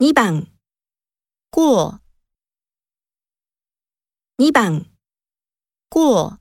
2番过。2番过。